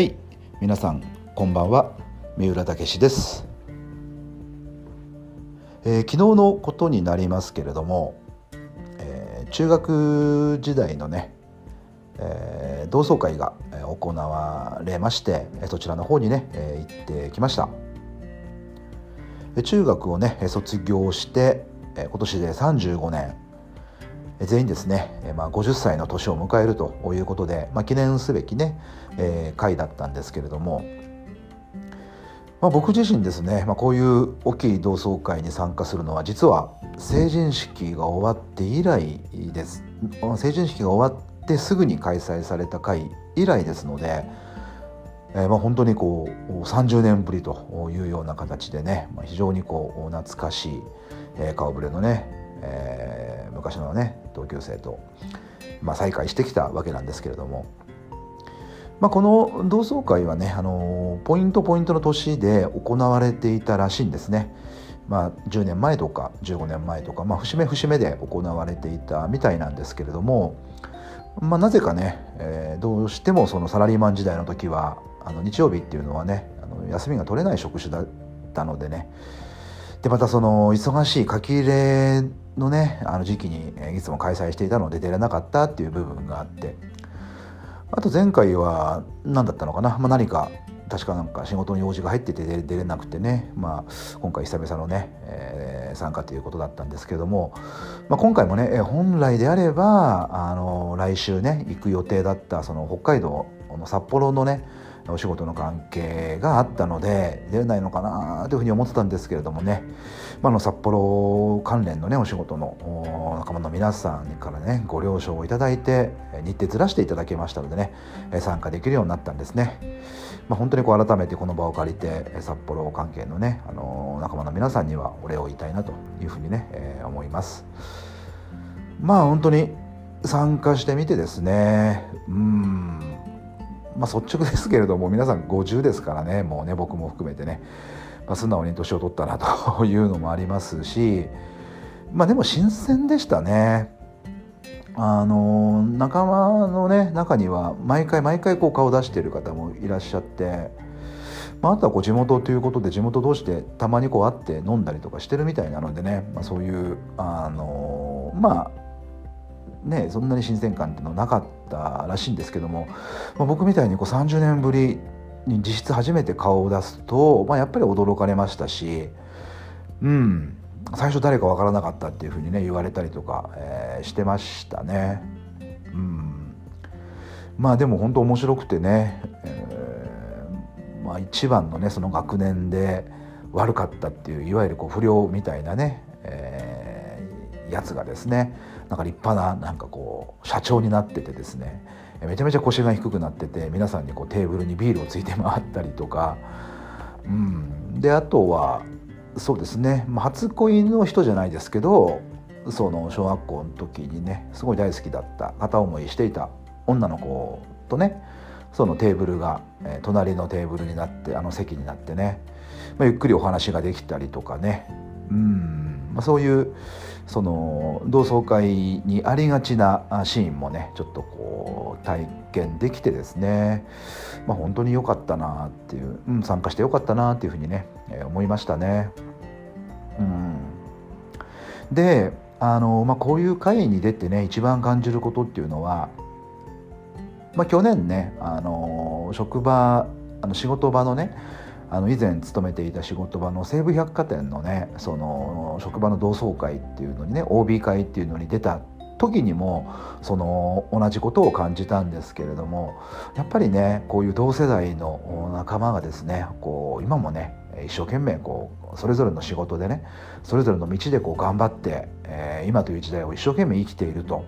はい皆さんこんばんは。三浦武です、えー、昨日のことになりますけれども、えー、中学時代のね、えー、同窓会が行われましてそちらの方にね、え行ってきました。中学をね卒業して今年で35年。全員ですね、まあ、50歳の年を迎えるということで、まあ、記念すべきね、えー、会だったんですけれども、まあ、僕自身ですね、まあ、こういう大きい同窓会に参加するのは実は成人式が終わって以来です。成人式が終わってすぐに開催された会以来ですので、えー、まあ本当にこう30年ぶりというような形でね、まあ、非常にこう懐かしい、えー、顔ぶれのね、えー、昔のね同級生と、まあ、再会してきたわけなんですけれども、まあ、この同窓会はねあのポイントポイントの年で行われていたらしいんですね。まあ、10年前とか15年前とか、まあ、節目節目で行われていたみたいなんですけれども、まあ、なぜかね、えー、どうしてもそのサラリーマン時代の時はあの日曜日っていうのはねあの休みが取れない職種だったのでね。でまたその忙しい書き入れのねあの時期にいつも開催していたので出れなかったっていう部分があって。あと前回は何だったのかな、まあ、何か確かなんか仕事の用事が入ってて出れなくてね、まあ、今回久々のね、えー、参加ということだったんですけども、まあ、今回もね本来であればあの来週ね行く予定だったその北海道の札幌のねお仕事の関係があったので出れないのかなというふうに思ってたんですけれどもね、まあ、の札幌関連のねお仕事の仲間の皆さんからねご了承をいただいて日程ずらしていただけましたのでね参加できるようになったんですね。まあ、本当にこう改めてこの場を借りて札幌関係のねあの仲間の皆さんにはお礼を言いたいなというふうにね、えー、思います。まあ本当に参加してみてですねうんまあ、率直ですけれども皆さん50ですからねもうね僕も含めてね、まあ、素直に年を取ったなというのもありますしまあでも新鮮でしたね。あの仲間のね中には毎回毎回こう顔出してる方もいらっしゃって、まあ、あとはこう地元ということで地元同士でたまにこう会って飲んだりとかしてるみたいなのでね、まあ、そういうあのまあねそんなに新鮮感っていうのはなかったらしいんですけども、まあ、僕みたいにこう30年ぶりに実質初めて顔を出すと、まあ、やっぱり驚かれましたしうん最初誰か分からなかったっていうふうにね言われたりとか、えー、してましたね。うんまあでも本当面白くてね、えー、まあ、一番のねその学年で悪かったっていういわゆるこう不良みたいなね、やつがですねなんか立派ななんかこう社長になっててですねめちゃめちゃ腰が低くなってて皆さんにこうテーブルにビールをついて回ったりとか、うん、であとはそうですね、ま、初恋の人じゃないですけどその小学校の時にねすごい大好きだった片思いしていた女の子とねそのテーブルが、えー、隣のテーブルになってあの席になってね、まあ、ゆっくりお話ができたりとかねうん。まあ、そういうその同窓会にありがちなシーンもねちょっとこう体験できてですね、まあ、本当に良かったなっていう、うん、参加して良かったなっていうふうにね、えー、思いましたね。うん、であの、まあ、こういう会に出てね一番感じることっていうのは、まあ、去年ねあの職場あの仕事場のねあの以前勤めていた仕事場の西武百貨店のねその職場の同窓会っていうのにね OB 会っていうのに出た時にもその同じことを感じたんですけれどもやっぱりねこういう同世代の仲間がですねこう今もね一生懸命こうそれぞれの仕事でねそれぞれの道でこう頑張って、えー、今という時代を一生懸命生きていると。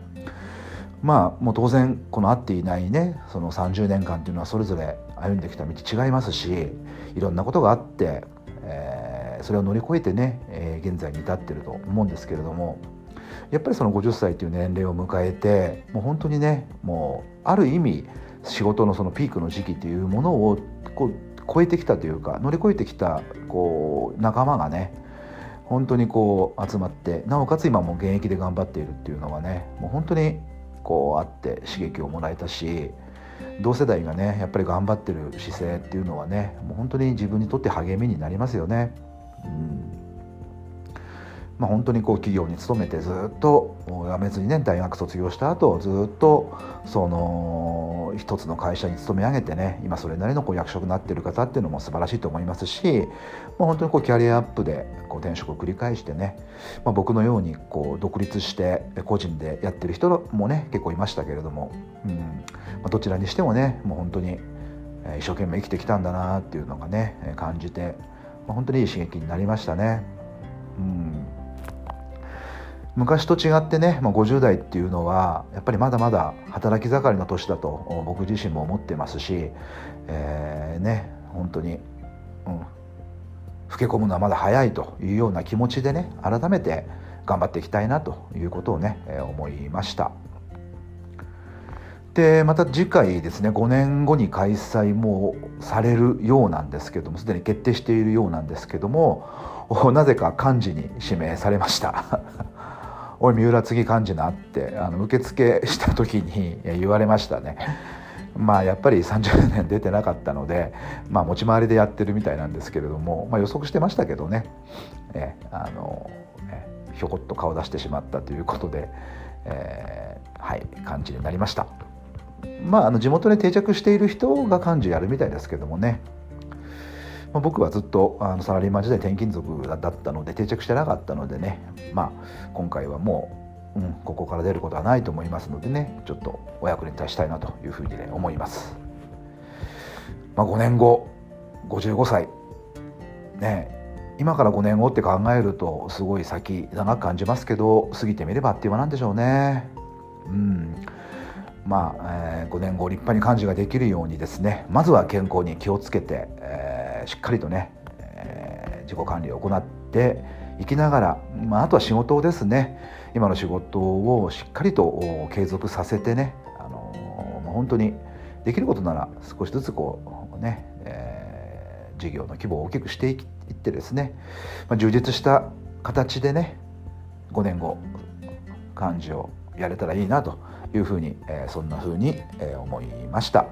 まあもう当然この会っていないねその30年間っていうのはそれぞれ歩んできた道違いますしいろんなことがあって、えー、それを乗り越えてね、えー、現在に至ってると思うんですけれどもやっぱりその50歳という年齢を迎えてもう本当にねもうある意味仕事のそのピークの時期というものをこう超えてきたというか乗り越えてきたこう仲間がね本当にこう集まってなおかつ今も現役で頑張っているっていうのはねもう本当にこうあって刺激をもらえたし同世代がねやっぱり頑張ってる姿勢っていうのはねもう本当に自分にとって励みになりますよね。うんまあ、本当にこう企業に勤めてずっと辞めずにね大学卒業した後ずっとその一つの会社に勤め上げてね今それなりのこう役職になっている方っていうのも素晴らしいと思いますし、まあ、本当にこうキャリアアップでこう転職を繰り返してね、まあ、僕のようにこう独立して個人でやってる人もね結構いましたけれども、うんまあ、どちらにしてもねもう本当に一生懸命生きてきたんだなっていうのがね感じて、まあ、本当にいい刺激になりましたね。うん昔と違ってね、まあ、50代っていうのはやっぱりまだまだ働き盛りの年だと僕自身も思ってますし、えー、ね本当に、うん、老け込むのはまだ早いというような気持ちでね改めて頑張っていきたいなということをね、えー、思いました。でまた次回ですね5年後に開催もされるようなんですけどもすでに決定しているようなんですけどもなぜか幹事に指名されましたおい三浦次幹事な」ってあの受付した時に言われましたね。まあやっぱり30年出てなかったので、まあ、持ち回りでやってるみたいなんですけれども、まあ、予測してましたけどねえあのえひょこっと顔出してしまったということで、えー、はい幹事になりました。まあ、あの地元に定着している人が幹事やるみたいですけどもねまあ、僕はずっとあのサラリーマン時代転勤族だったので定着してなかったのでね、まあ、今回はもう、うん、ここから出ることはないと思いますのでねちょっとお役に立ちたいなというふうに、ね、思います。まあ、5年後55歳ね今から5年後って考えるとすごい先長く感じますけど過ぎてみればっていうのは何でしょうね。うんまあ、えー、5年後立派に幹事ができるようにですねまずは健康に気をつけて、えーしっかりとね、えー、自己管理を行っていきながら、まあ、あとは仕事をですね今の仕事をしっかりと継続させてね、あのー、本当にできることなら少しずつこうね、えー、事業の規模を大きくしていってですね、まあ、充実した形でね5年後幹事をやれたらいいなというふうに、えー、そんなふうに、えー、思いました。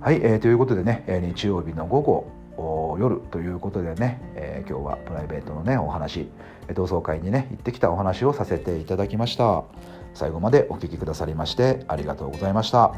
はい、えー、ということでね、え日曜日の午後夜ということでね、えー、今日はプライベートのねお話同窓会にね行ってきたお話をさせていただきました。最後までお聞きくださりましてありがとうございました。